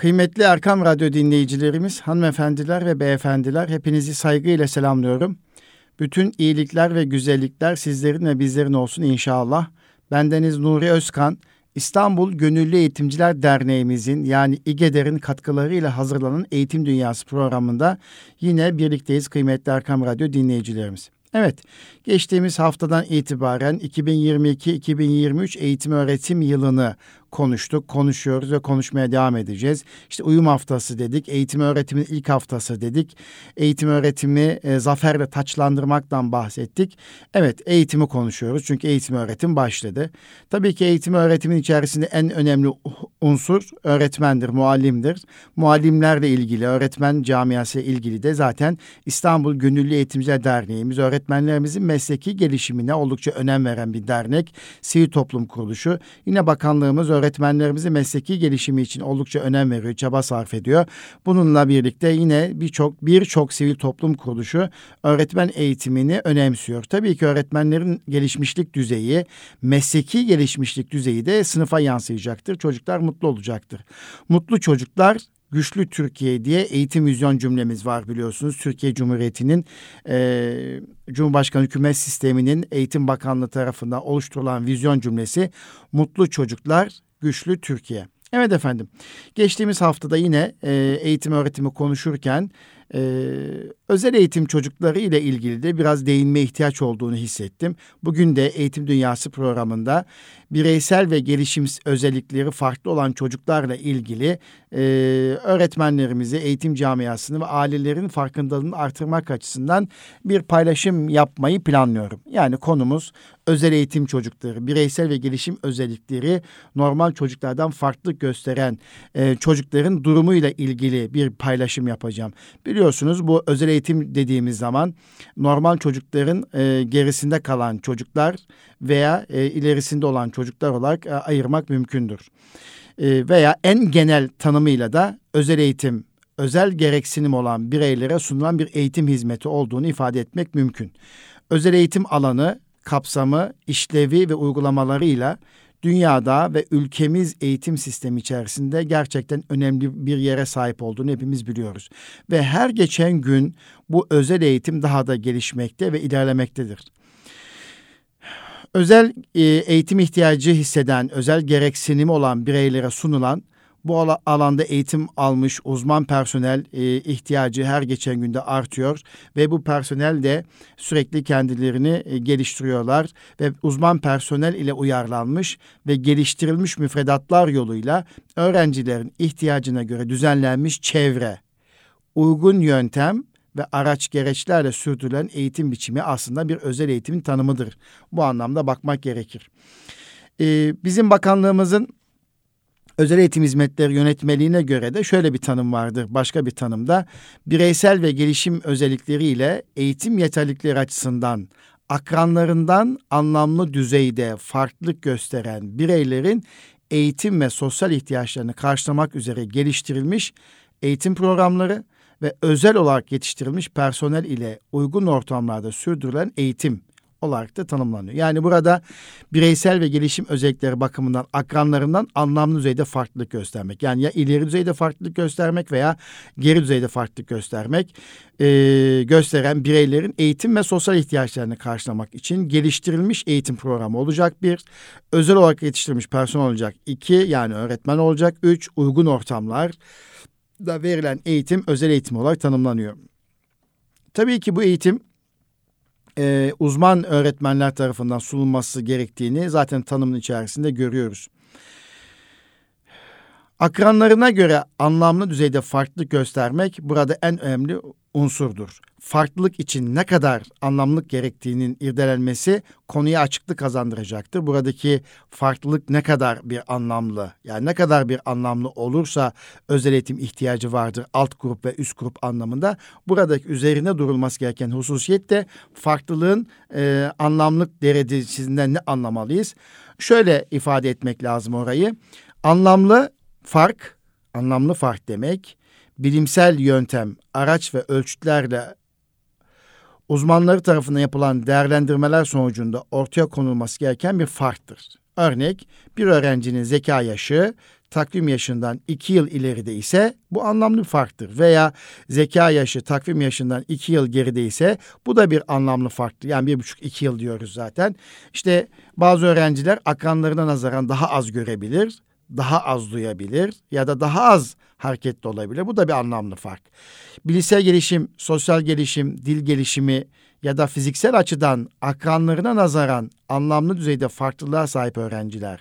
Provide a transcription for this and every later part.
Kıymetli Erkam Radyo dinleyicilerimiz, hanımefendiler ve beyefendiler hepinizi saygıyla selamlıyorum. Bütün iyilikler ve güzellikler sizlerin ve bizlerin olsun inşallah. Bendeniz Nuri Özkan, İstanbul Gönüllü Eğitimciler Derneğimizin yani İGEDER'in katkılarıyla hazırlanan Eğitim Dünyası programında yine birlikteyiz kıymetli Erkam Radyo dinleyicilerimiz. Evet, geçtiğimiz haftadan itibaren 2022-2023 eğitim öğretim yılını konuştuk, konuşuyoruz ve konuşmaya devam edeceğiz. İşte uyum haftası dedik, eğitim öğretimin ilk haftası dedik. Eğitim öğretimi e, zaferle taçlandırmaktan bahsettik. Evet, eğitimi konuşuyoruz çünkü eğitim öğretim başladı. Tabii ki eğitim öğretimin içerisinde en önemli unsur öğretmendir, muallimdir. Muallimlerle ilgili, öğretmen camiası ilgili de zaten İstanbul Gönüllü Eğitimciler Derneğimiz öğretmenlerimizin mesleki gelişimine oldukça önem veren bir dernek. Sivil toplum kuruluşu. Yine bakanlığımız öğretmenlerimizin mesleki gelişimi için oldukça önem veriyor, çaba sarf ediyor. Bununla birlikte yine birçok birçok sivil toplum kuruluşu öğretmen eğitimini önemsiyor. Tabii ki öğretmenlerin gelişmişlik düzeyi, mesleki gelişmişlik düzeyi de sınıfa yansıyacaktır. Çocuklar mutlu olacaktır. Mutlu çocuklar Güçlü Türkiye diye eğitim vizyon cümlemiz var biliyorsunuz. Türkiye Cumhuriyeti'nin e, Cumhurbaşkanı hükümet sisteminin Eğitim Bakanlığı tarafından oluşturulan vizyon cümlesi Mutlu Çocuklar Güçlü Türkiye. Evet efendim. Geçtiğimiz haftada yine e, eğitim öğretimi konuşurken e, özel eğitim çocukları ile ilgili de biraz değinme ihtiyaç olduğunu hissettim. Bugün de Eğitim Dünyası programında bireysel ve gelişim özellikleri farklı olan çocuklarla ilgili e, öğretmenlerimizi, eğitim camiasını ve ailelerin farkındalığını artırmak açısından bir paylaşım yapmayı planlıyorum. Yani konumuz özel eğitim çocukları, bireysel ve gelişim özellikleri normal çocuklardan farklı gösteren e, çocukların durumuyla ilgili bir paylaşım yapacağım. Biliyorsunuz bu özel eğitim dediğimiz zaman normal çocukların e, gerisinde kalan çocuklar veya e, ilerisinde olan çocuklar olarak e, ayırmak mümkündür. E, veya en genel tanımıyla da özel eğitim, özel gereksinim olan bireylere sunulan bir eğitim hizmeti olduğunu ifade etmek mümkün. Özel eğitim alanı, kapsamı, işlevi ve uygulamalarıyla dünyada ve ülkemiz eğitim sistemi içerisinde gerçekten önemli bir yere sahip olduğunu hepimiz biliyoruz. Ve her geçen gün bu özel eğitim daha da gelişmekte ve ilerlemektedir. Özel eğitim ihtiyacı hisseden, özel gereksinimi olan bireylere sunulan bu alanda eğitim almış uzman personel e, ihtiyacı her geçen günde artıyor ve bu personel de sürekli kendilerini e, geliştiriyorlar ve uzman personel ile uyarlanmış ve geliştirilmiş müfredatlar yoluyla öğrencilerin ihtiyacına göre düzenlenmiş çevre, uygun yöntem ve araç gereçlerle sürdürülen eğitim biçimi aslında bir özel eğitimin tanımıdır. Bu anlamda bakmak gerekir. Ee, bizim bakanlığımızın özel eğitim hizmetleri yönetmeliğine göre de şöyle bir tanım vardır. Başka bir tanımda bireysel ve gelişim özellikleriyle eğitim yeterlilikleri açısından akranlarından anlamlı düzeyde farklılık gösteren bireylerin eğitim ve sosyal ihtiyaçlarını karşılamak üzere geliştirilmiş eğitim programları ve özel olarak yetiştirilmiş personel ile uygun ortamlarda sürdürülen eğitim olarak da tanımlanıyor. Yani burada bireysel ve gelişim özellikleri bakımından akranlarından anlamlı düzeyde farklılık göstermek. Yani ya ileri düzeyde farklılık göstermek veya geri düzeyde farklılık göstermek e, gösteren bireylerin eğitim ve sosyal ihtiyaçlarını karşılamak için geliştirilmiş eğitim programı olacak bir. Özel olarak yetiştirilmiş personel olacak iki yani öğretmen olacak üç uygun ortamlar da verilen eğitim özel eğitim olarak tanımlanıyor. Tabii ki bu eğitim e, uzman öğretmenler tarafından sunulması gerektiğini zaten tanımın içerisinde görüyoruz. Akranlarına göre anlamlı düzeyde farklılık göstermek burada en önemli unsurdur. Farklılık için ne kadar anlamlık gerektiğinin irdelenmesi konuya açıklık kazandıracaktır. Buradaki farklılık ne kadar bir anlamlı, yani ne kadar bir anlamlı olursa özel eğitim ihtiyacı vardır alt grup ve üst grup anlamında. Buradaki üzerine durulması gereken hususiyet de farklılığın e, anlamlık derecesinden ne anlamalıyız? Şöyle ifade etmek lazım orayı. Anlamlı fark, anlamlı fark demek bilimsel yöntem, araç ve ölçütlerle uzmanları tarafından yapılan değerlendirmeler sonucunda ortaya konulması gereken bir farktır. Örnek bir öğrencinin zeka yaşı takvim yaşından 2 yıl ileride ise bu anlamlı bir farktır. Veya zeka yaşı takvim yaşından 2 yıl geride ise bu da bir anlamlı farktır. Yani bir buçuk iki yıl diyoruz zaten. İşte bazı öğrenciler akranlarına nazaran daha az görebilir, daha az duyabilir ya da daha az hareketli olabilir. Bu da bir anlamlı fark. Bilişsel gelişim, sosyal gelişim, dil gelişimi ya da fiziksel açıdan akranlarına nazaran anlamlı düzeyde farklılığa sahip öğrenciler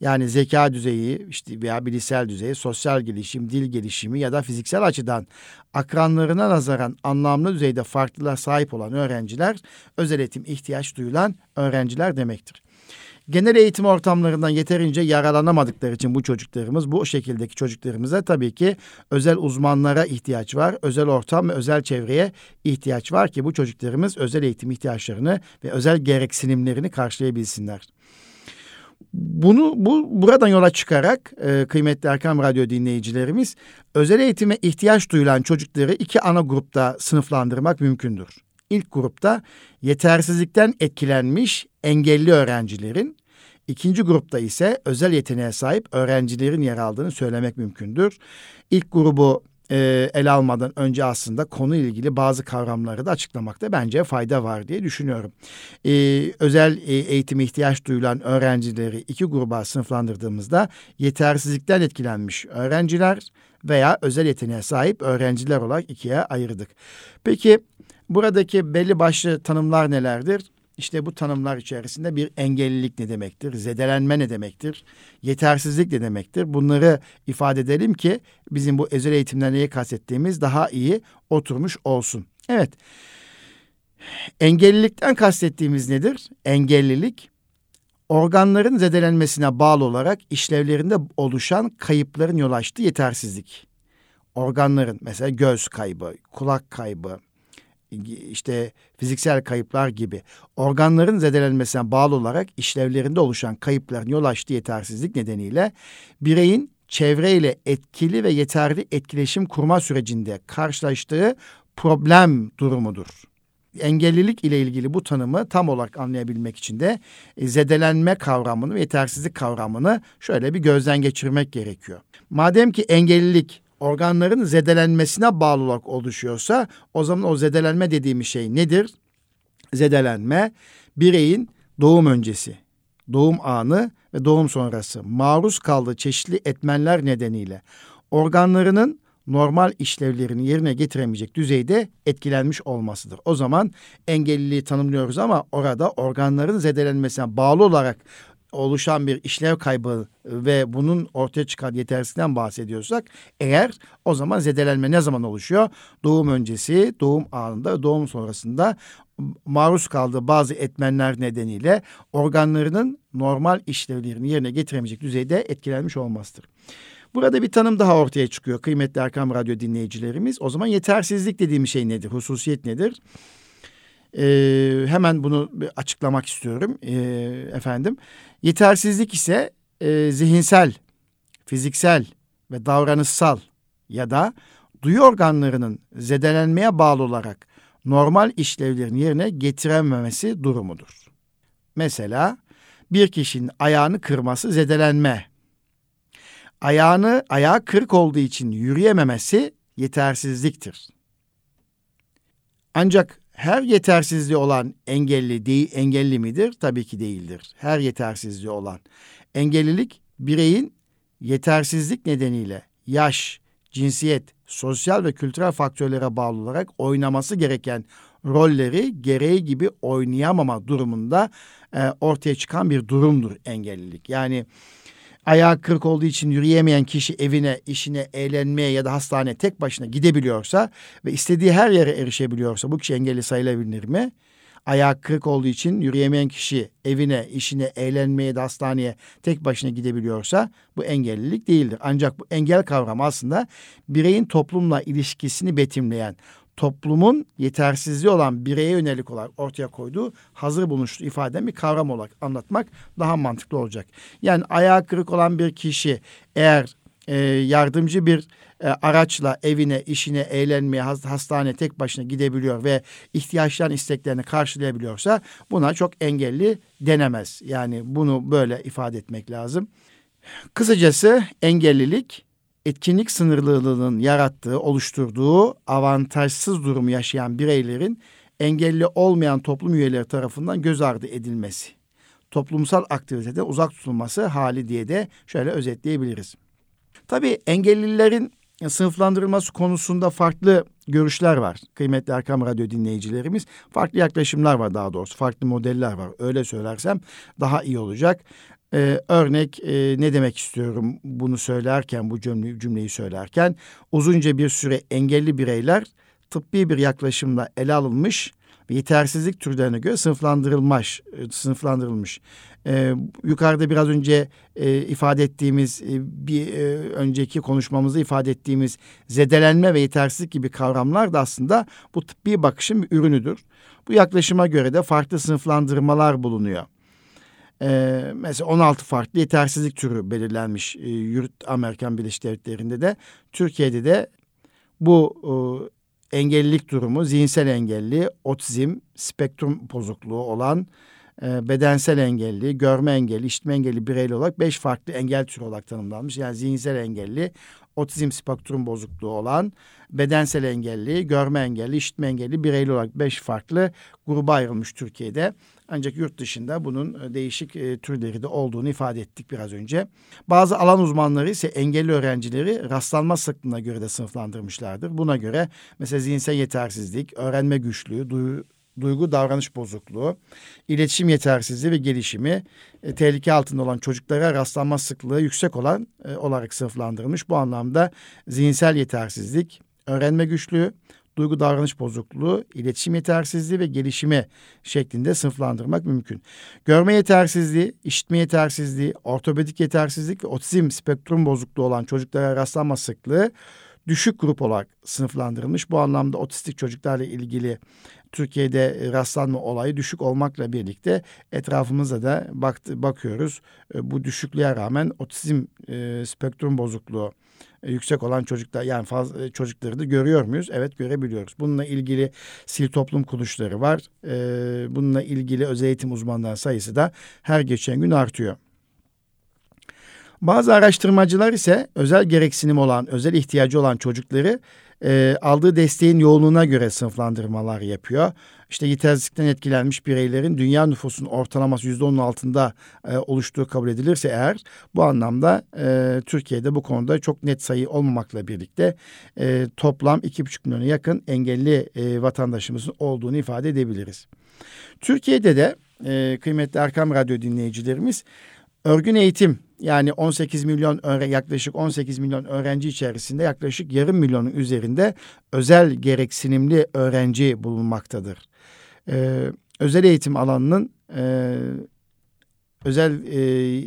yani zeka düzeyi işte veya bilişsel düzeyi, sosyal gelişim, dil gelişimi ya da fiziksel açıdan akranlarına nazaran anlamlı düzeyde farklılığa sahip olan öğrenciler özel eğitim ihtiyaç duyulan öğrenciler demektir. Genel eğitim ortamlarından yeterince yaralanamadıkları için bu çocuklarımız, bu şekildeki çocuklarımıza tabii ki özel uzmanlara ihtiyaç var. Özel ortam ve özel çevreye ihtiyaç var ki bu çocuklarımız özel eğitim ihtiyaçlarını ve özel gereksinimlerini karşılayabilsinler. Bunu bu buradan yola çıkarak e, kıymetli Erkam Radyo dinleyicilerimiz özel eğitime ihtiyaç duyulan çocukları iki ana grupta sınıflandırmak mümkündür. İlk grupta yetersizlikten etkilenmiş engelli öğrencilerin, ikinci grupta ise özel yeteneğe sahip öğrencilerin yer aldığını söylemek mümkündür. İlk grubu e, ele almadan önce aslında konu ilgili bazı kavramları da açıklamakta bence fayda var diye düşünüyorum. E, özel e, eğitime ihtiyaç duyulan öğrencileri iki gruba sınıflandırdığımızda yetersizlikten etkilenmiş öğrenciler veya özel yeteneğe sahip öğrenciler olarak ikiye ayırdık. Peki buradaki belli başlı tanımlar nelerdir? İşte bu tanımlar içerisinde bir engellilik ne demektir? Zedelenme ne demektir? Yetersizlik ne demektir? Bunları ifade edelim ki bizim bu özel eğitimden neyi kastettiğimiz daha iyi oturmuş olsun. Evet. Engellilikten kastettiğimiz nedir? Engellilik organların zedelenmesine bağlı olarak işlevlerinde oluşan kayıpların yol açtığı yetersizlik. Organların mesela göz kaybı, kulak kaybı, işte fiziksel kayıplar gibi organların zedelenmesine bağlı olarak işlevlerinde oluşan kayıpların yol açtığı yetersizlik nedeniyle bireyin çevreyle etkili ve yeterli etkileşim kurma sürecinde karşılaştığı problem durumudur. Engellilik ile ilgili bu tanımı tam olarak anlayabilmek için de e, zedelenme kavramını ve yetersizlik kavramını şöyle bir gözden geçirmek gerekiyor. Madem ki engellilik organların zedelenmesine bağlı olarak oluşuyorsa o zaman o zedelenme dediğimiz şey nedir? Zedelenme bireyin doğum öncesi, doğum anı ve doğum sonrası maruz kaldığı çeşitli etmenler nedeniyle organlarının normal işlevlerini yerine getiremeyecek düzeyde etkilenmiş olmasıdır. O zaman engelliliği tanımlıyoruz ama orada organların zedelenmesine bağlı olarak oluşan bir işlev kaybı ve bunun ortaya çıkan yetersizlikten bahsediyorsak eğer o zaman zedelenme ne zaman oluşuyor? Doğum öncesi, doğum anında, doğum sonrasında maruz kaldığı bazı etmenler nedeniyle organlarının normal işlevlerini yerine getiremeyecek düzeyde etkilenmiş olmasıdır. Burada bir tanım daha ortaya çıkıyor kıymetli Erkam Radyo dinleyicilerimiz. O zaman yetersizlik dediğim şey nedir? Hususiyet nedir? Ee, hemen bunu açıklamak istiyorum ee, efendim. Yetersizlik ise e, zihinsel, fiziksel ve davranışsal ya da duyu organlarının zedelenmeye bağlı olarak normal işlevlerini yerine getirememesi durumudur. Mesela bir kişinin ayağını kırması zedelenme. Ayağını ayağı kırık olduğu için yürüyememesi yetersizliktir. Ancak her yetersizliği olan engelli değil, engelli midir? Tabii ki değildir. Her yetersizliği olan. Engellilik bireyin yetersizlik nedeniyle yaş, cinsiyet, sosyal ve kültürel faktörlere bağlı olarak oynaması gereken rolleri gereği gibi oynayamama durumunda e, ortaya çıkan bir durumdur engellilik. Yani ayağı kırık olduğu için yürüyemeyen kişi evine, işine, eğlenmeye ya da hastaneye tek başına gidebiliyorsa ve istediği her yere erişebiliyorsa bu kişi engelli sayılabilir mi? Ayağı kırık olduğu için yürüyemeyen kişi evine, işine, eğlenmeye de hastaneye tek başına gidebiliyorsa bu engellilik değildir. Ancak bu engel kavramı aslında bireyin toplumla ilişkisini betimleyen, toplumun yetersizliği olan bireye yönelik olarak ortaya koyduğu hazır bulunuşlu ifade bir kavram olarak anlatmak daha mantıklı olacak. Yani ayağı kırık olan bir kişi eğer e, yardımcı bir e, araçla evine, işine, eğlenmeye, hastane tek başına gidebiliyor ve ihtiyaçlarını, isteklerini karşılayabiliyorsa buna çok engelli denemez. Yani bunu böyle ifade etmek lazım. Kısacası engellilik etkinlik sınırlılığının yarattığı, oluşturduğu avantajsız durumu yaşayan bireylerin engelli olmayan toplum üyeleri tarafından göz ardı edilmesi. Toplumsal aktivitede uzak tutulması hali diye de şöyle özetleyebiliriz. Tabii engellilerin sınıflandırılması konusunda farklı görüşler var. Kıymetli Erkam Radyo dinleyicilerimiz farklı yaklaşımlar var daha doğrusu. Farklı modeller var. Öyle söylersem daha iyi olacak. Ee, örnek e, ne demek istiyorum bunu söylerken bu cümle, cümleyi söylerken uzunca bir süre engelli bireyler tıbbi bir yaklaşımla ele alınmış ve yetersizlik türlerine göre sınıflandırılmış. E, sınıflandırılmış. Ee, yukarıda biraz önce e, ifade ettiğimiz e, bir e, önceki konuşmamızda ifade ettiğimiz zedelenme ve yetersizlik gibi kavramlar da aslında bu tıbbi bakışın bir ürünüdür. Bu yaklaşıma göre de farklı sınıflandırmalar bulunuyor. Ee, mesela 16 farklı yetersizlik türü belirlenmiş e, yurt Amerikan Birleşik Devletleri'nde de. Türkiye'de de bu e, engellilik durumu zihinsel engelli, otizm, spektrum bozukluğu olan e, bedensel engelli, görme engelli, işitme engelli bireyli olarak beş farklı engel türü olarak tanımlanmış. Yani zihinsel engelli, otizm spektrum bozukluğu olan, bedensel engelli, görme engelli, işitme engelli bireyli olarak beş farklı gruba ayrılmış Türkiye'de. Ancak yurt dışında bunun e, değişik e, türleri de olduğunu ifade ettik biraz önce. Bazı alan uzmanları ise engelli öğrencileri rastlanma sıklığına göre de sınıflandırmışlardır. Buna göre mesela zihinsel yetersizlik, öğrenme güçlüğü, duyu, duygu davranış bozukluğu, iletişim yetersizliği ve gelişimi e, tehlike altında olan çocuklara rastlanma sıklığı yüksek olan e, olarak sınıflandırılmış. Bu anlamda zihinsel yetersizlik, öğrenme güçlüğü, duygu davranış bozukluğu, iletişim yetersizliği ve gelişimi şeklinde sınıflandırmak mümkün. Görme yetersizliği, işitme yetersizliği, ortopedik yetersizlik ve otizm spektrum bozukluğu olan çocuklara rastlanma sıklığı düşük grup olarak sınıflandırılmış. Bu anlamda otistik çocuklarla ilgili Türkiye'de rastlanma olayı düşük olmakla birlikte etrafımıza da baktı, bakıyoruz. E, bu düşüklüğe rağmen otizm e, spektrum bozukluğu e, yüksek olan çocuklar yani fazla e, çocukları da görüyor muyuz? Evet görebiliyoruz. Bununla ilgili sil toplum kuruluşları var. Bununla ilgili özel eğitim uzmanları sayısı da her geçen gün artıyor. Bazı araştırmacılar ise özel gereksinim olan, özel ihtiyacı olan çocukları e, aldığı desteğin yoğunluğuna göre sınıflandırmalar yapıyor. İşte yetersizlikten etkilenmiş bireylerin dünya nüfusunun ortalaması yüzde onun altında e, oluştuğu kabul edilirse eğer bu anlamda e, Türkiye'de bu konuda çok net sayı olmamakla birlikte e, toplam iki buçuk milyona yakın engelli e, vatandaşımızın olduğunu ifade edebiliriz. Türkiye'de de e, kıymetli Erkam Radyo dinleyicilerimiz örgün eğitim yani 18 milyon yaklaşık 18 milyon öğrenci içerisinde yaklaşık yarım milyonun üzerinde özel gereksinimli öğrenci bulunmaktadır. Ee, özel eğitim alanının e, özel e,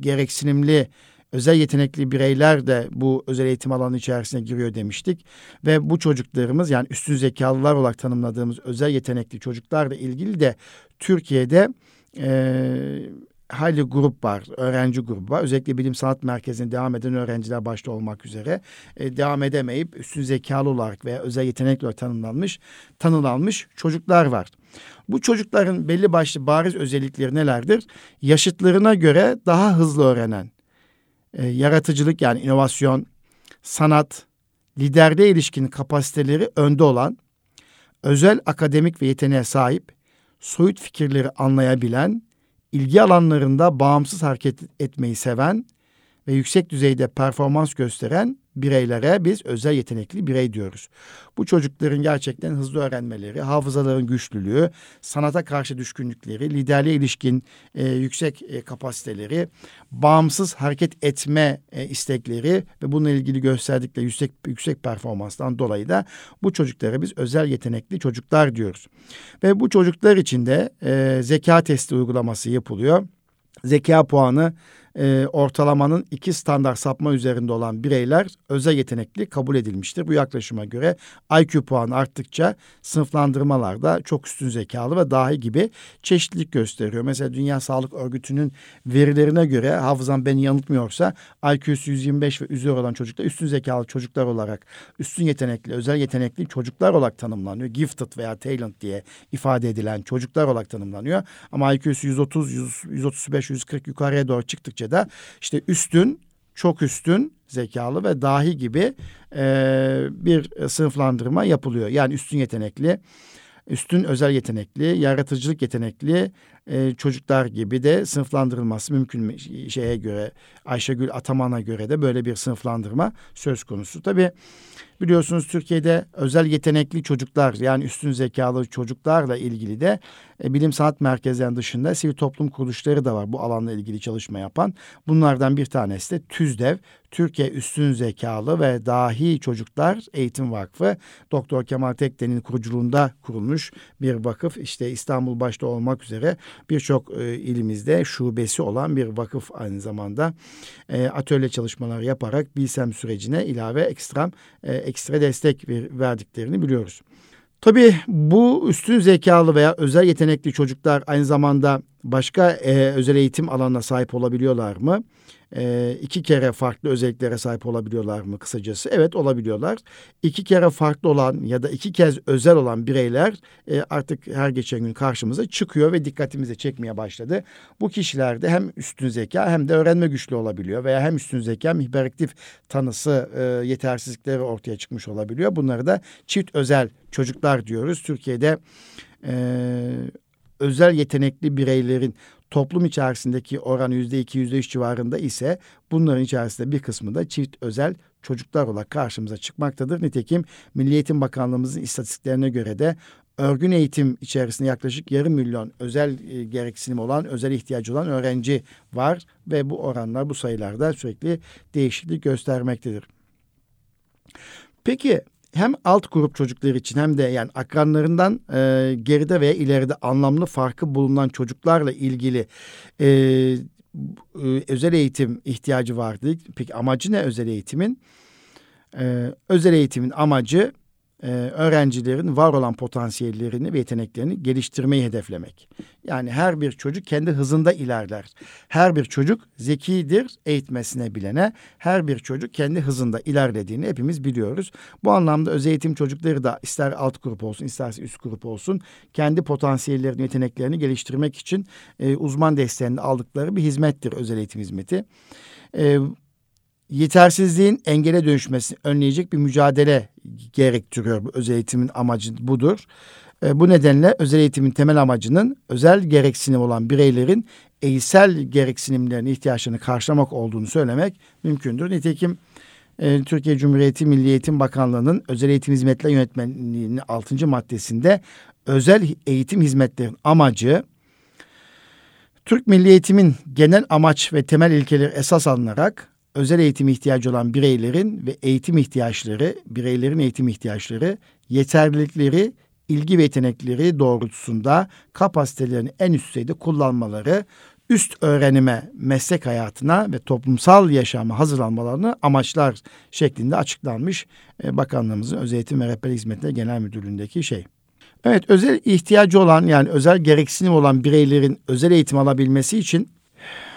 gereksinimli özel yetenekli bireyler de bu özel eğitim alanı içerisine giriyor demiştik. Ve bu çocuklarımız yani üstün zekalılar olarak tanımladığımız özel yetenekli çocuklarla ilgili de Türkiye'de e, hayli grup var, öğrenci grubu var. Özellikle bilim sanat merkezine devam eden öğrenciler başta olmak üzere e, devam edemeyip üstün zekalı olarak veya özel yetenekli olarak tanımlanmış, tanılanmış çocuklar var. Bu çocukların belli başlı bariz özellikleri nelerdir? Yaşıtlarına göre daha hızlı öğrenen, e, yaratıcılık yani inovasyon, sanat, liderliğe ilişkin kapasiteleri önde olan, özel akademik ve yeteneğe sahip, soyut fikirleri anlayabilen, ilgi alanlarında bağımsız hareket etmeyi seven ve yüksek düzeyde performans gösteren bireylere biz özel yetenekli birey diyoruz. Bu çocukların gerçekten hızlı öğrenmeleri, hafızaların güçlülüğü, sanata karşı düşkünlükleri, liderliğe ilişkin e, yüksek e, kapasiteleri, bağımsız hareket etme e, istekleri ve bununla ilgili gösterdikleri yüksek yüksek performanstan dolayı da bu çocuklara biz özel yetenekli çocuklar diyoruz. Ve bu çocuklar için de e, zeka testi uygulaması yapılıyor. Zeka puanı e, ortalamanın iki standart sapma üzerinde olan bireyler özel yetenekli kabul edilmiştir. Bu yaklaşıma göre IQ puanı arttıkça sınıflandırmalarda çok üstün zekalı ve dahi gibi çeşitlilik gösteriyor. Mesela Dünya Sağlık Örgütü'nün verilerine göre hafızam beni yanıltmıyorsa IQ'su 125 ve üzeri olan çocuklar üstün zekalı çocuklar olarak üstün yetenekli, özel yetenekli çocuklar olarak tanımlanıyor. Gifted veya talent diye ifade edilen çocuklar olarak tanımlanıyor. Ama IQ'su 130, 100, 135, 140 yukarıya doğru çıktıkça da işte üstün, çok üstün, zekalı ve dahi gibi e, bir sınıflandırma yapılıyor. Yani üstün yetenekli, üstün özel yetenekli, yaratıcılık yetenekli e, çocuklar gibi de sınıflandırılması mümkün şeye göre Ayşegül Ataman'a göre de böyle bir sınıflandırma söz konusu. Tabii Biliyorsunuz Türkiye'de özel yetenekli çocuklar yani üstün zekalı çocuklarla ilgili de e, bilim sanat merkezlerinin dışında sivil toplum kuruluşları da var bu alanla ilgili çalışma yapan. Bunlardan bir tanesi de TÜZDEV, Türkiye Üstün Zekalı ve Dahi Çocuklar Eğitim Vakfı. Doktor Kemal Tekden'in kuruculuğunda kurulmuş bir vakıf. İşte İstanbul başta olmak üzere birçok e, ilimizde şubesi olan bir vakıf aynı zamanda. E, atölye çalışmalar yaparak bilsem sürecine ilave ekstrem e, ekstra destek verdiklerini biliyoruz. Tabii bu üstün zekalı veya özel yetenekli çocuklar aynı zamanda başka e, özel eğitim alanına sahip olabiliyorlar mı? E, iki kere farklı özelliklere sahip olabiliyorlar mı kısacası? Evet olabiliyorlar. İki kere farklı olan ya da iki kez özel olan bireyler e, artık her geçen gün karşımıza çıkıyor ve dikkatimize çekmeye başladı. Bu kişilerde hem üstün zeka hem de öğrenme güçlü olabiliyor veya hem üstün zeka hem hiperaktif tanısı e, yetersizlikleri ortaya çıkmış olabiliyor. Bunları da çift özel çocuklar diyoruz. Türkiye'de e, özel yetenekli bireylerin toplum içerisindeki oran yüzde iki, yüzde üç civarında ise bunların içerisinde bir kısmı da çift özel çocuklar olarak karşımıza çıkmaktadır. Nitekim Milli Eğitim Bakanlığımızın istatistiklerine göre de örgün eğitim içerisinde yaklaşık yarım milyon özel e, gereksinim olan, özel ihtiyacı olan öğrenci var ve bu oranlar, bu sayılarda sürekli değişiklik göstermektedir. Peki hem alt grup çocuklar için hem de yani akranlarından e, geride veya ileride anlamlı farkı bulunan çocuklarla ilgili e, e, özel eğitim ihtiyacı vardı. Peki amacı ne özel eğitimin? E, özel eğitimin amacı e, öğrencilerin var olan potansiyellerini ve yeteneklerini geliştirmeyi hedeflemek. Yani her bir çocuk kendi hızında ilerler. Her bir çocuk zekidir eğitmesine bilene. Her bir çocuk kendi hızında ilerlediğini hepimiz biliyoruz. Bu anlamda öz eğitim çocukları da ister alt grup olsun isterse üst grup olsun kendi potansiyellerini, yeteneklerini geliştirmek için e, uzman desteğini aldıkları bir hizmettir özel eğitim hizmeti. E, yetersizliğin engele dönüşmesini önleyecek bir mücadele gerektiriyor. Bu özel eğitimin amacı budur. E, bu nedenle özel eğitimin temel amacının özel gereksinim olan bireylerin eğitsel gereksinimlerini, ihtiyaçlarını karşılamak olduğunu söylemek mümkündür. Nitekim e, Türkiye Cumhuriyeti Milli Eğitim Bakanlığı'nın özel eğitim hizmetleri yönetmenliğinin 6. maddesinde özel eğitim hizmetlerin amacı Türk Milli Eğitim'in genel amaç ve temel ilkeleri esas alınarak özel eğitim ihtiyacı olan bireylerin ve eğitim ihtiyaçları, bireylerin eğitim ihtiyaçları, yeterlilikleri, ilgi ve yetenekleri doğrultusunda kapasitelerini en üst düzeyde kullanmaları, üst öğrenime, meslek hayatına ve toplumsal yaşama hazırlanmalarını amaçlar şeklinde açıklanmış e, bakanlığımızın Özel Eğitim ve Rehberlik Hizmetleri Genel Müdürlüğü'ndeki şey. Evet özel ihtiyacı olan yani özel gereksinim olan bireylerin özel eğitim alabilmesi için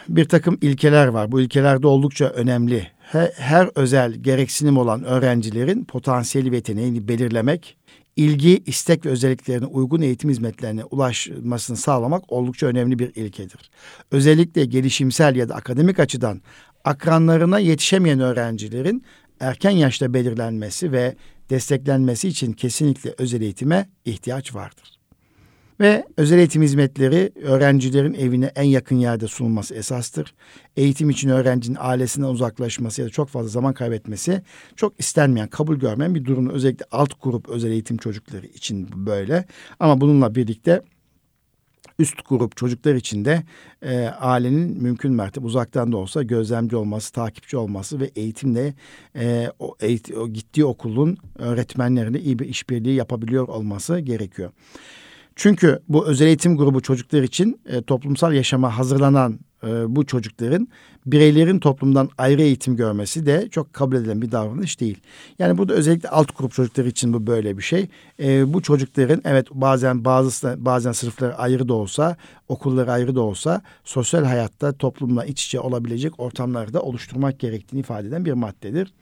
bir takım ilkeler var. Bu ilkeler de oldukça önemli. Her, her özel gereksinim olan öğrencilerin potansiyeli ve yeteneğini belirlemek, ilgi, istek ve özelliklerine uygun eğitim hizmetlerine ulaşmasını sağlamak oldukça önemli bir ilkedir. Özellikle gelişimsel ya da akademik açıdan akranlarına yetişemeyen öğrencilerin erken yaşta belirlenmesi ve desteklenmesi için kesinlikle özel eğitime ihtiyaç vardır. Ve özel eğitim hizmetleri öğrencilerin evine en yakın yerde sunulması esastır. Eğitim için öğrencinin ailesinden uzaklaşması ya da çok fazla zaman kaybetmesi çok istenmeyen, kabul görmeyen bir durum. Özellikle alt grup özel eğitim çocukları için böyle. Ama bununla birlikte üst grup çocuklar için de e, ailenin mümkün mertebe uzaktan da olsa gözlemci olması, takipçi olması ve eğitimle e, o, eğit o gittiği okulun öğretmenlerine iyi bir işbirliği yapabiliyor olması gerekiyor. Çünkü bu özel eğitim grubu çocuklar için e, toplumsal yaşama hazırlanan e, bu çocukların bireylerin toplumdan ayrı eğitim görmesi de çok kabul edilen bir davranış değil. Yani burada özellikle alt grup çocukları için bu böyle bir şey. E, bu çocukların evet bazen bazı bazen sınıfları ayrı da olsa, okulları ayrı da olsa sosyal hayatta toplumla iç içe olabilecek ortamları da oluşturmak gerektiğini ifade eden bir maddedir.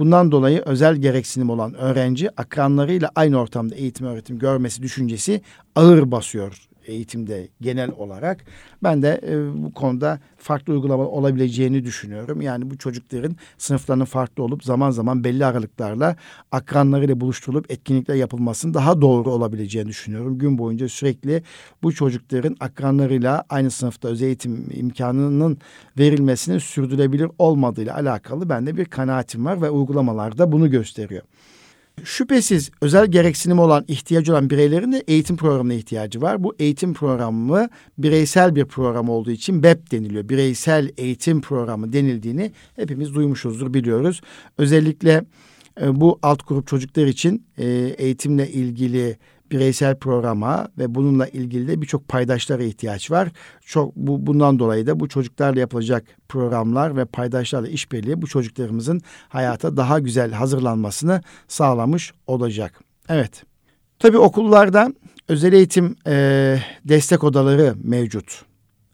Bundan dolayı özel gereksinim olan öğrenci akranlarıyla aynı ortamda eğitim öğretim görmesi düşüncesi ağır basıyor eğitimde genel olarak. Ben de e, bu konuda farklı uygulama olabileceğini düşünüyorum. Yani bu çocukların sınıflarının farklı olup zaman zaman belli aralıklarla akranlarıyla buluşturulup etkinlikler yapılmasının daha doğru olabileceğini düşünüyorum. Gün boyunca sürekli bu çocukların akranlarıyla aynı sınıfta özel eğitim imkanının verilmesinin sürdürülebilir olmadığıyla alakalı bende bir kanaatim var ve uygulamalarda bunu gösteriyor. Şüphesiz özel gereksinim olan, ihtiyacı olan bireylerin de eğitim programına ihtiyacı var. Bu eğitim programı bireysel bir program olduğu için BEP deniliyor. Bireysel eğitim programı denildiğini hepimiz duymuşuzdur, biliyoruz. Özellikle e, bu alt grup çocuklar için e, eğitimle ilgili bireysel programa ve bununla ilgili de birçok paydaşlara ihtiyaç var. Çok bu bundan dolayı da bu çocuklarla yapılacak programlar ve paydaşlarla işbirliği bu çocuklarımızın hayata daha güzel hazırlanmasını sağlamış olacak. Evet. Tabii okullarda özel eğitim e, destek odaları mevcut.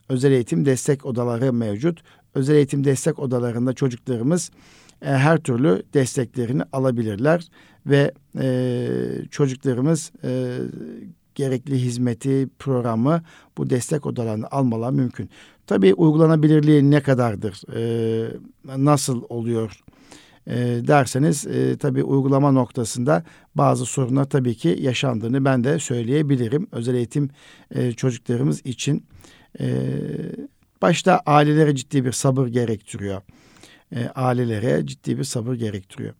Özel eğitim destek odaları mevcut. Özel eğitim destek odalarında çocuklarımız e, her türlü desteklerini alabilirler ve e, çocuklarımız e, gerekli hizmeti, programı bu destek odalarını almalar mümkün. Tabii uygulanabilirliği ne kadardır, e, nasıl oluyor e, derseniz e, tabii uygulama noktasında bazı sorunlar tabii ki yaşandığını ben de söyleyebilirim. Özel eğitim e, çocuklarımız için e, başta ailelere ciddi bir sabır gerektiriyor. E, ailelere ciddi bir sabır gerektiriyor.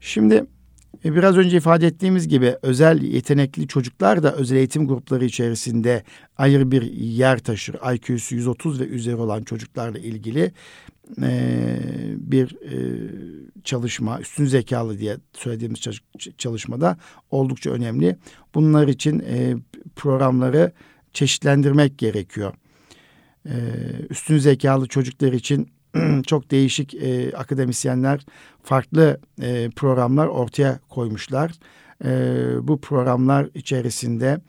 Şimdi e, biraz önce ifade ettiğimiz gibi özel yetenekli çocuklar da özel eğitim grupları içerisinde ayrı bir yer taşır. IQ'su 130 ve üzeri olan çocuklarla ilgili e, bir e, çalışma, üstün zekalı diye söylediğimiz çalışmada oldukça önemli. Bunlar için e, programları çeşitlendirmek gerekiyor. E, üstün zekalı çocuklar için çok değişik e, akademisyenler farklı e, programlar ortaya koymuşlar. E, bu programlar içerisinde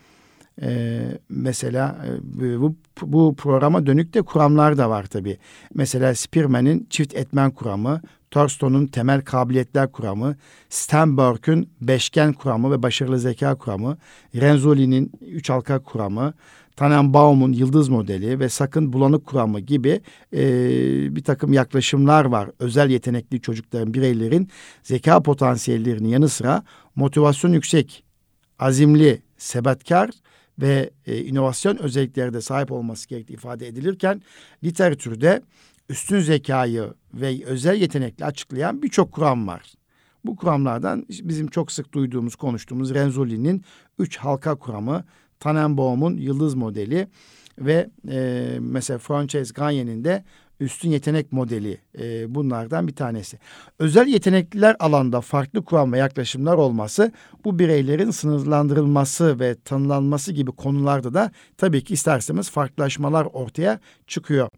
e, mesela e, bu, bu programa dönük de kuramlar da var tabii. Mesela Spearman'in çift etmen kuramı, Thurston'un temel kabiliyetler kuramı, Sternberg'ün beşgen kuramı ve başarılı zeka kuramı, Renzoli'nin üç halka kuramı, Tannenbaum'un yıldız modeli ve sakın bulanık kuramı gibi e, bir takım yaklaşımlar var. Özel yetenekli çocukların, bireylerin zeka potansiyellerinin yanı sıra motivasyon yüksek, azimli, sebatkar ve e, inovasyon özellikleri de sahip olması gerektiği ifade edilirken literatürde üstün zekayı ve özel yetenekli açıklayan birçok kuram var. Bu kuramlardan bizim çok sık duyduğumuz, konuştuğumuz Renzulli'nin üç halka kuramı, Tannenbaum'un yıldız modeli ve e, mesela Frances Gagne'nin de üstün yetenek modeli e, bunlardan bir tanesi. Özel yetenekliler alanda farklı kuram ve yaklaşımlar olması bu bireylerin sınırlandırılması ve tanımlanması gibi konularda da tabii ki isterseniz farklılaşmalar ortaya çıkıyor.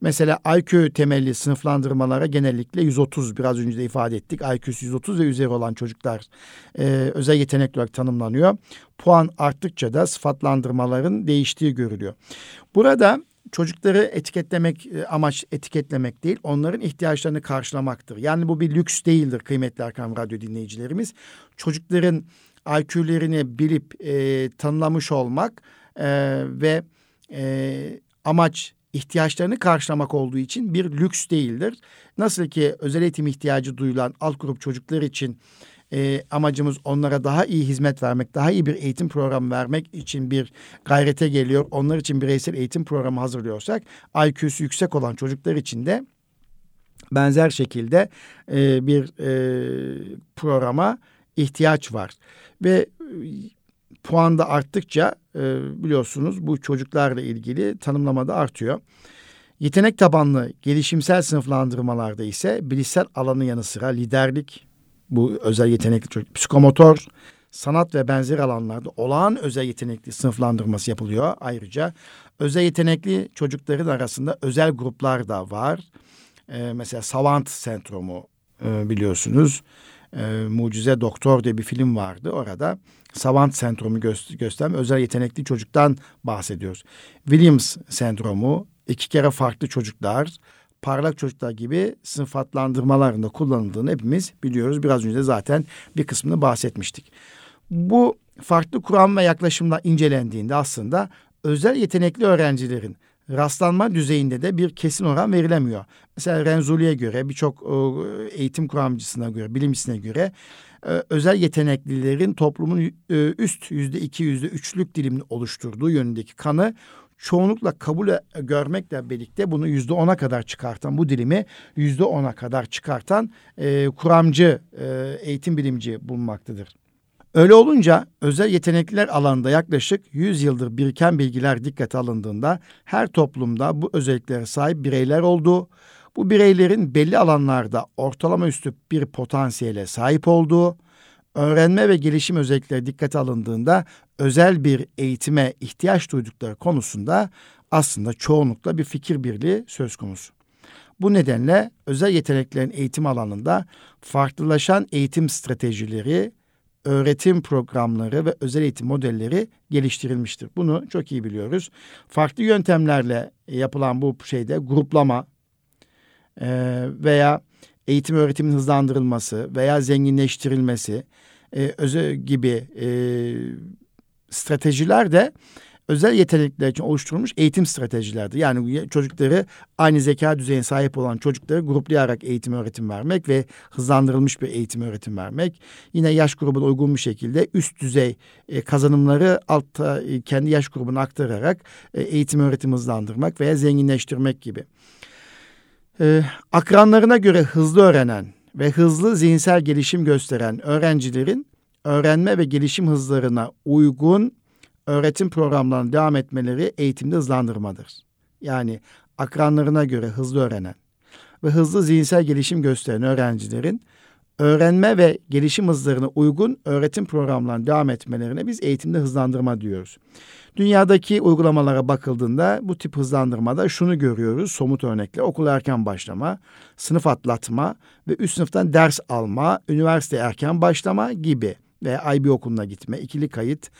Mesela IQ temelli sınıflandırmalara genellikle 130 biraz önce de ifade ettik. IQ'su 130 ve üzeri olan çocuklar e, özel yetenek olarak tanımlanıyor. Puan arttıkça da sıfatlandırmaların değiştiği görülüyor. Burada çocukları etiketlemek e, amaç etiketlemek değil, onların ihtiyaçlarını karşılamaktır. Yani bu bir lüks değildir kıymetli Erkan Radyo dinleyicilerimiz. Çocukların IQ'lerini bilip e, tanımlamış olmak e, ve e, amaç ihtiyaçlarını karşılamak olduğu için bir lüks değildir. Nasıl ki özel eğitim ihtiyacı duyulan alt grup çocuklar için e, amacımız onlara daha iyi hizmet vermek, daha iyi bir eğitim programı vermek için bir gayrete geliyor. Onlar için bireysel eğitim programı hazırlıyorsak IQ'su yüksek olan çocuklar için de benzer şekilde e, bir e, programa ihtiyaç var. Ve puan da arttıkça e, biliyorsunuz bu çocuklarla ilgili tanımlamada artıyor. Yetenek tabanlı gelişimsel sınıflandırmalarda ise bilişsel alanın yanı sıra liderlik, bu özel yetenekli çocuk, psikomotor, sanat ve benzer alanlarda olağan özel yetenekli sınıflandırması yapılıyor. Ayrıca özel yetenekli çocukların arasında özel gruplar da var. Ee, mesela Savant sendromu e, biliyorsunuz. E, Mucize Doktor diye bir film vardı. Orada Savant sendromu gö- gösteren özel yetenekli çocuktan bahsediyoruz. Williams sendromu iki kere farklı çocuklar parlak çocuklar gibi sıfatlandırmalarında kullanıldığını hepimiz biliyoruz. Biraz önce de zaten bir kısmını bahsetmiştik. Bu farklı kuram ve yaklaşımla incelendiğinde aslında özel yetenekli öğrencilerin rastlanma düzeyinde de bir kesin oran verilemiyor. Mesela Renzuli'ye göre birçok e, eğitim kuramcısına göre, bilimcisine göre e, özel yeteneklilerin toplumun e, üst yüzde iki, yüzde üçlük dilimini oluşturduğu yönündeki kanı çoğunlukla kabul görmekle birlikte bunu yüzde ona kadar çıkartan bu dilimi yüzde ona kadar çıkartan kuramcı eğitim bilimci bulunmaktadır. Öyle olunca özel yetenekliler alanında yaklaşık 100 yıldır biriken bilgiler dikkate alındığında her toplumda bu özelliklere sahip bireyler olduğu, bu bireylerin belli alanlarda ortalama üstü bir potansiyele sahip olduğu, öğrenme ve gelişim özellikleri dikkate alındığında özel bir eğitime ihtiyaç duydukları konusunda aslında çoğunlukla bir fikir birliği söz konusu. Bu nedenle özel yeteneklerin eğitim alanında farklılaşan eğitim stratejileri öğretim programları ve özel eğitim modelleri geliştirilmiştir. Bunu çok iyi biliyoruz. Farklı yöntemlerle yapılan bu şeyde gruplama e, veya eğitim öğretimin hızlandırılması veya zenginleştirilmesi e, özel gibi e, stratejiler de özel yetenekler için oluşturulmuş eğitim stratejilerdi. Yani çocukları aynı zeka düzeyine sahip olan çocukları gruplayarak eğitim öğretim vermek ve hızlandırılmış bir eğitim öğretim vermek. Yine yaş grubuna uygun bir şekilde üst düzey e, kazanımları altta e, kendi yaş grubuna aktararak e, eğitim öğretim hızlandırmak veya zenginleştirmek gibi. E, akranlarına göre hızlı öğrenen ve hızlı zihinsel gelişim gösteren öğrencilerin öğrenme ve gelişim hızlarına uygun öğretim programlarına devam etmeleri eğitimde hızlandırmadır. Yani akranlarına göre hızlı öğrenen ve hızlı zihinsel gelişim gösteren öğrencilerin öğrenme ve gelişim hızlarına uygun öğretim programlarına devam etmelerine biz eğitimde hızlandırma diyoruz. Dünyadaki uygulamalara bakıldığında bu tip hızlandırmada şunu görüyoruz somut örnekle okul erken başlama, sınıf atlatma ve üst sınıftan ders alma, üniversite erken başlama gibi veya IB okuluna gitme, ikili kayıt,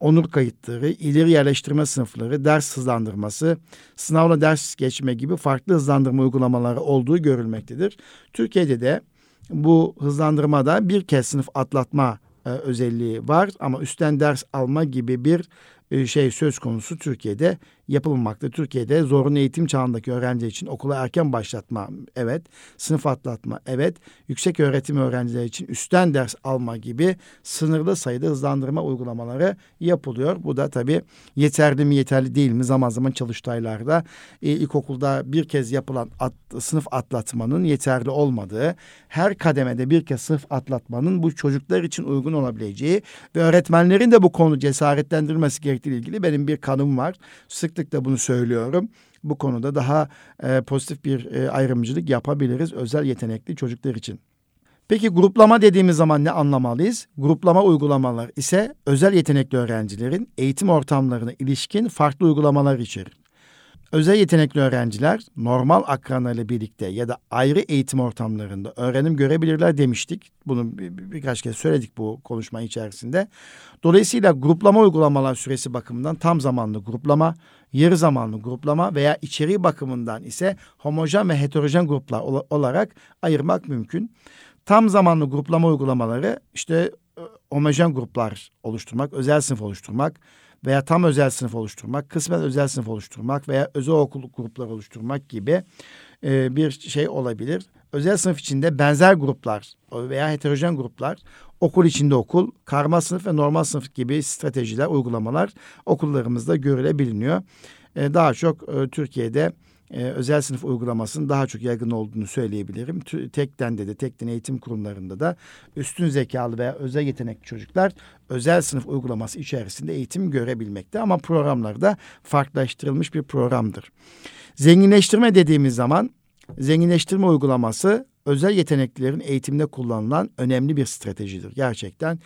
onur kayıtları, ileri yerleştirme sınıfları, ders hızlandırması, sınavla ders geçme gibi farklı hızlandırma uygulamaları olduğu görülmektedir. Türkiye'de de bu hızlandırmada bir kez sınıf atlatma e, özelliği var ama üstten ders alma gibi bir e, şey söz konusu Türkiye'de yapılmakta. Türkiye'de zorunlu eğitim çağındaki öğrenci için okula erken başlatma evet, sınıf atlatma evet, yüksek öğretim öğrencileri için üstten ders alma gibi sınırlı sayıda hızlandırma uygulamaları yapılıyor. Bu da tabii yeterli mi yeterli değil mi zaman zaman çalıştaylarda e, ilkokulda bir kez yapılan at, sınıf atlatmanın yeterli olmadığı, her kademede bir kez sınıf atlatmanın bu çocuklar için uygun olabileceği ve öğretmenlerin de bu konu cesaretlendirmesi gerektiği ilgili benim bir kanım var. Sıklıkla sıklıkla bunu söylüyorum. Bu konuda daha e, pozitif bir e, ayrımcılık yapabiliriz özel yetenekli çocuklar için. Peki gruplama dediğimiz zaman ne anlamalıyız? Gruplama uygulamalar ise özel yetenekli öğrencilerin eğitim ortamlarına ilişkin farklı uygulamalar içerir. Özel yetenekli öğrenciler normal akranlarıyla birlikte ya da ayrı eğitim ortamlarında öğrenim görebilirler demiştik. Bunu bir, bir, birkaç kez söyledik bu konuşma içerisinde. Dolayısıyla gruplama uygulamalar süresi bakımından tam zamanlı gruplama, yarı zamanlı gruplama veya içeriği bakımından ise homojen ve heterojen gruplar olarak ayırmak mümkün. Tam zamanlı gruplama uygulamaları işte homojen gruplar oluşturmak, özel sınıf oluşturmak, veya tam özel sınıf oluşturmak, kısmen özel sınıf oluşturmak veya özel okul gruplar oluşturmak gibi e, bir şey olabilir. Özel sınıf içinde benzer gruplar veya heterojen gruplar, okul içinde okul, karma sınıf ve normal sınıf gibi stratejiler, uygulamalar okullarımızda görülebiliyor. E, daha çok e, Türkiye'de e, özel sınıf uygulamasının daha çok yaygın olduğunu söyleyebilirim. Tekten de de tekten eğitim kurumlarında da üstün zekalı veya özel yetenekli çocuklar özel sınıf uygulaması içerisinde eğitim görebilmekte ama programlarda farklılaştırılmış bir programdır. Zenginleştirme dediğimiz zaman zenginleştirme uygulaması özel yeteneklilerin eğitimde kullanılan önemli bir stratejidir. Gerçekten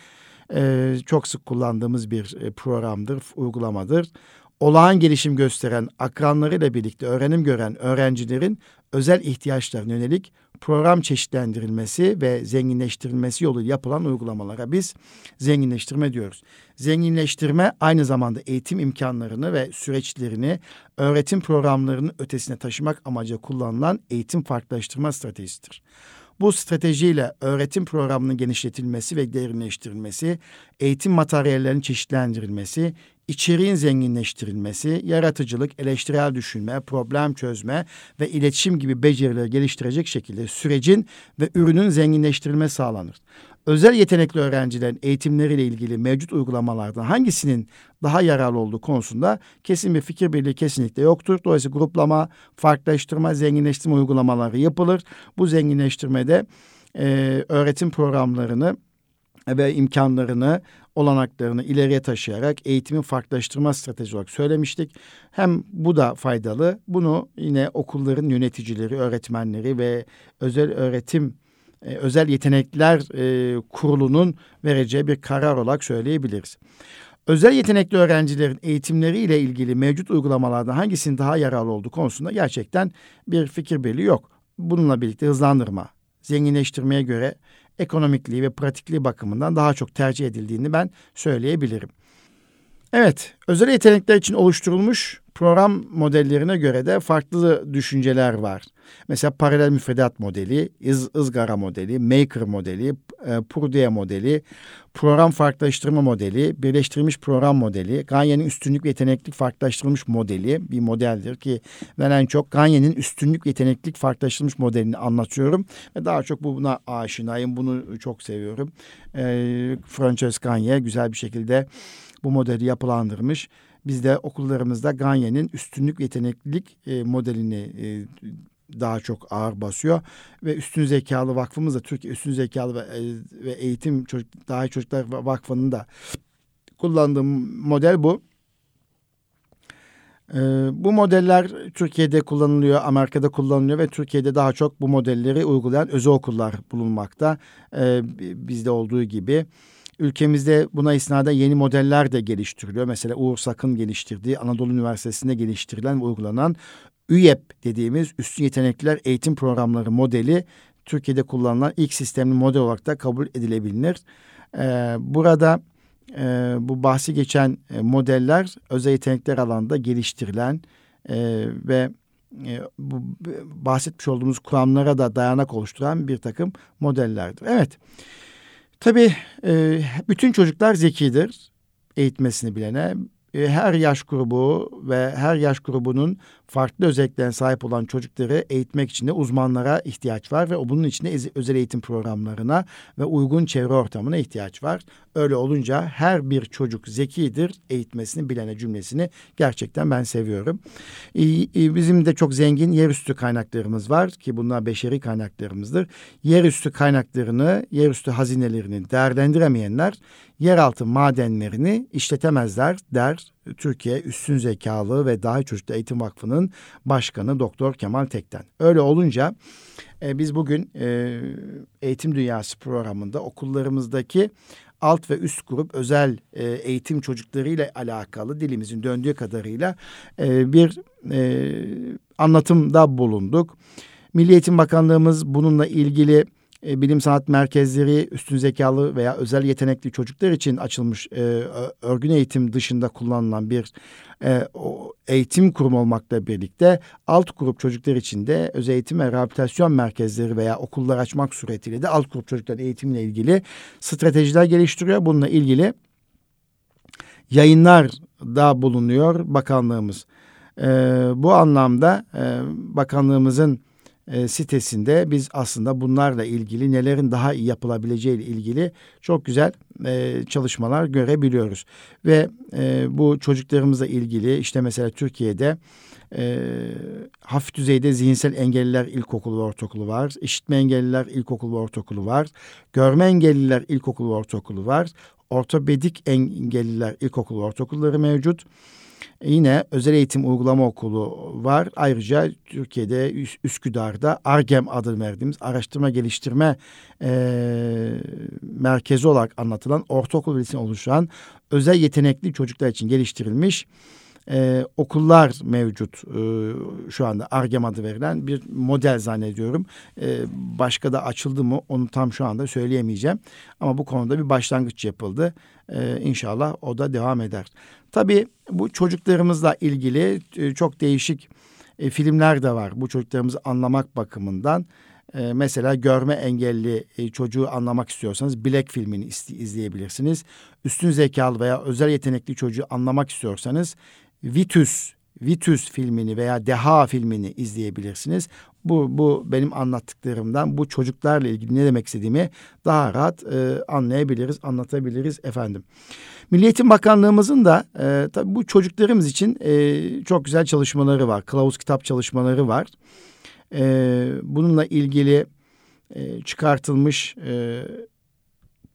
e, çok sık kullandığımız bir e, programdır, uygulamadır. Olağan gelişim gösteren akranlarıyla birlikte öğrenim gören öğrencilerin özel ihtiyaçlarına yönelik program çeşitlendirilmesi ve zenginleştirilmesi yoluyla yapılan uygulamalara biz zenginleştirme diyoruz. Zenginleştirme aynı zamanda eğitim imkanlarını ve süreçlerini öğretim programlarının ötesine taşımak amacıyla kullanılan eğitim farklılaştırma stratejisidir. Bu stratejiyle öğretim programının genişletilmesi ve derinleştirilmesi, eğitim materyallerinin çeşitlendirilmesi, içeriğin zenginleştirilmesi, yaratıcılık, eleştirel düşünme, problem çözme ve iletişim gibi becerileri geliştirecek şekilde sürecin ve ürünün zenginleştirilmesi sağlanır. Özel yetenekli öğrencilerin eğitimleriyle ilgili mevcut uygulamalardan hangisinin daha yararlı olduğu konusunda kesin bir fikir birliği kesinlikle yoktur. Dolayısıyla gruplama, farklılaştırma, zenginleştirme uygulamaları yapılır. Bu zenginleştirmede e, öğretim programlarını ve imkanlarını, olanaklarını ileriye taşıyarak eğitimi farklılaştırma strateji olarak söylemiştik. Hem bu da faydalı. Bunu yine okulların yöneticileri, öğretmenleri ve özel öğretim e, özel yetenekler e, kurulunun vereceği bir karar olarak söyleyebiliriz. Özel yetenekli öğrencilerin eğitimleriyle ilgili mevcut uygulamalardan hangisinin daha yararlı olduğu konusunda gerçekten bir fikir birliği yok. Bununla birlikte hızlandırma, zenginleştirmeye göre ekonomikliği ve pratikliği bakımından daha çok tercih edildiğini ben söyleyebilirim. Evet, özel yetenekler için oluşturulmuş program modellerine göre de farklı düşünceler var. Mesela paralel müfredat modeli, iz, ızgara modeli, maker modeli, e, Purdue modeli, program farklılaştırma modeli, birleştirilmiş program modeli, Gagne'nin üstünlük ve yeteneklik farklılaştırılmış modeli bir modeldir ki ben en çok Gagne'nin üstünlük ve yeteneklik farklılaştırılmış modelini anlatıyorum ve daha çok buna aşinayım. Bunu çok seviyorum. E, Francesco Gagne güzel bir şekilde bu modeli yapılandırmış. Biz de okullarımızda Gagne'nin üstünlük yeteneklilik e, modelini e, daha çok ağır basıyor ve Üstün Zekalı Vakfımız da Türkiye Üstün Zekalı ve, e, ve Eğitim Çocuk Daha Çocuklar Vakfı'nın da kullandığı model bu. Ee, bu modeller Türkiye'de kullanılıyor, Amerika'da kullanılıyor ve Türkiye'de daha çok bu modelleri uygulayan özel okullar bulunmakta. Ee, bizde olduğu gibi. Ülkemizde buna isnada yeni modeller de geliştiriliyor. Mesela Uğur Sakın geliştirdiği Anadolu Üniversitesi'nde geliştirilen ve uygulanan ÜYEP dediğimiz Üstün Yetenekliler Eğitim Programları modeli Türkiye'de kullanılan ilk sistemli model olarak da kabul edilebilir. Ee, burada e, bu bahsi geçen e, modeller özel yetenekler alanında geliştirilen e, ve e, bu bahsetmiş olduğumuz kuramlara da dayanak oluşturan bir takım modellerdir. Evet. Tabii e, bütün çocuklar zekidir eğitmesini bilene. E, her yaş grubu ve her yaş grubunun farklı özelliklerine sahip olan çocukları eğitmek için de uzmanlara ihtiyaç var ve bunun için de özel eğitim programlarına ve uygun çevre ortamına ihtiyaç var. Öyle olunca her bir çocuk zekidir eğitmesini bilene cümlesini gerçekten ben seviyorum. Bizim de çok zengin yerüstü kaynaklarımız var ki bunlar beşeri kaynaklarımızdır. Yerüstü kaynaklarını, yerüstü hazinelerini değerlendiremeyenler yeraltı madenlerini işletemezler der Türkiye Üstün Zekalı ve Daha Çocuklu Eğitim Vakfı'nın başkanı Doktor Kemal Tekten. Öyle olunca e, biz bugün e, Eğitim Dünyası programında okullarımızdaki alt ve üst grup özel e, eğitim çocuklarıyla alakalı dilimizin döndüğü kadarıyla e, bir e, anlatımda bulunduk. Milli Eğitim Bakanlığımız bununla ilgili e, bilim sanat merkezleri üstün zekalı veya özel yetenekli çocuklar için açılmış e, örgün eğitim dışında kullanılan bir e, o, eğitim kurumu olmakla birlikte alt grup çocuklar için de özel eğitim ve rehabilitasyon merkezleri veya okullar açmak suretiyle de alt grup çocukların eğitimle ilgili stratejiler geliştiriyor. Bununla ilgili yayınlar da bulunuyor bakanlığımız. E, bu anlamda e, bakanlığımızın e, sitesinde biz aslında bunlarla ilgili nelerin daha iyi yapılabileceği ile ilgili çok güzel e, çalışmalar görebiliyoruz. Ve e, bu çocuklarımızla ilgili işte mesela Türkiye'de e, hafif düzeyde zihinsel engelliler ilkokulu ve ortaokulu var. İşitme engelliler ilkokulu ve ortaokulu var. Görme engelliler ilkokulu ve ortaokulu var. Ortopedik engelliler ilkokulu ve ortaokulları mevcut. Yine özel eğitim uygulama okulu var. Ayrıca Türkiye'de Üsküdar'da ARGEM adı verdiğimiz araştırma geliştirme e, merkezi olarak anlatılan ortaokul ve oluşan özel yetenekli çocuklar için geliştirilmiş e, okullar mevcut e, şu anda ARGEM adı verilen bir model zannediyorum. E, başka da açıldı mı onu tam şu anda söyleyemeyeceğim. Ama bu konuda bir başlangıç yapıldı. E, inşallah o da devam eder. Tabii bu çocuklarımızla ilgili e, çok değişik e, filmler de var. Bu çocuklarımızı anlamak bakımından. E, mesela görme engelli e, çocuğu anlamak istiyorsanız Black filmini izleyebilirsiniz. Üstün zekalı veya özel yetenekli çocuğu anlamak istiyorsanız Vitus Vitus filmini veya Deha filmini izleyebilirsiniz. Bu, bu benim anlattıklarımdan bu çocuklarla ilgili ne demek istediğimi daha rahat e, anlayabiliriz, anlatabiliriz efendim. Milliyetin Bakanlığımızın da e, tabii bu çocuklarımız için e, çok güzel çalışmaları var. Kılavuz kitap çalışmaları var. E, bununla ilgili e, çıkartılmış e,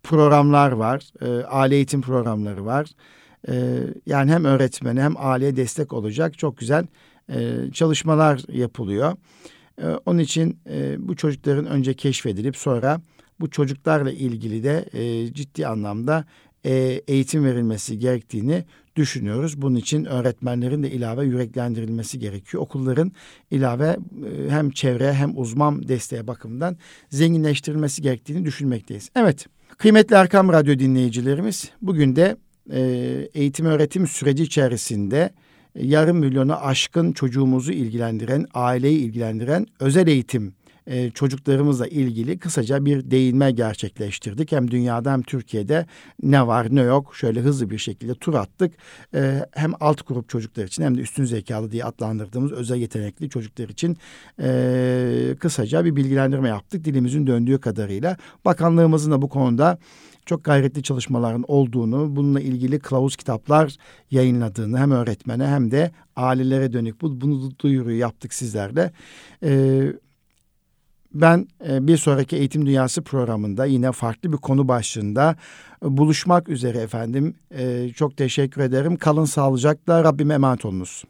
programlar var. E, aile eğitim programları var. E, yani hem öğretmene hem aileye destek olacak çok güzel e, çalışmalar yapılıyor. E, onun için e, bu çocukların önce keşfedilip sonra bu çocuklarla ilgili de e, ciddi anlamda e, eğitim verilmesi gerektiğini düşünüyoruz. Bunun için öğretmenlerin de ilave yüreklendirilmesi gerekiyor. Okulların ilave e, hem çevre hem uzman desteğe bakımından zenginleştirilmesi gerektiğini düşünmekteyiz. Evet, kıymetli Erkam Radyo dinleyicilerimiz bugün de e, eğitim öğretim süreci içerisinde yarım milyonu aşkın çocuğumuzu ilgilendiren, aileyi ilgilendiren özel eğitim e, çocuklarımızla ilgili kısaca bir değinme gerçekleştirdik. Hem dünyada hem Türkiye'de ne var ne yok şöyle hızlı bir şekilde tur attık. E, hem alt grup çocuklar için hem de üstün zekalı diye adlandırdığımız özel yetenekli çocuklar için e, kısaca bir bilgilendirme yaptık. Dilimizin döndüğü kadarıyla bakanlığımızın da bu konuda çok gayretli çalışmaların olduğunu, bununla ilgili kılavuz kitaplar yayınladığını hem öğretmene hem de ailelere dönük bu, bunu duyuruyu yaptık sizlerle. Ee, ben e, bir sonraki Eğitim Dünyası programında yine farklı bir konu başlığında buluşmak üzere efendim. E, çok teşekkür ederim. Kalın sağlıcakla Rabbime emanet olunuz.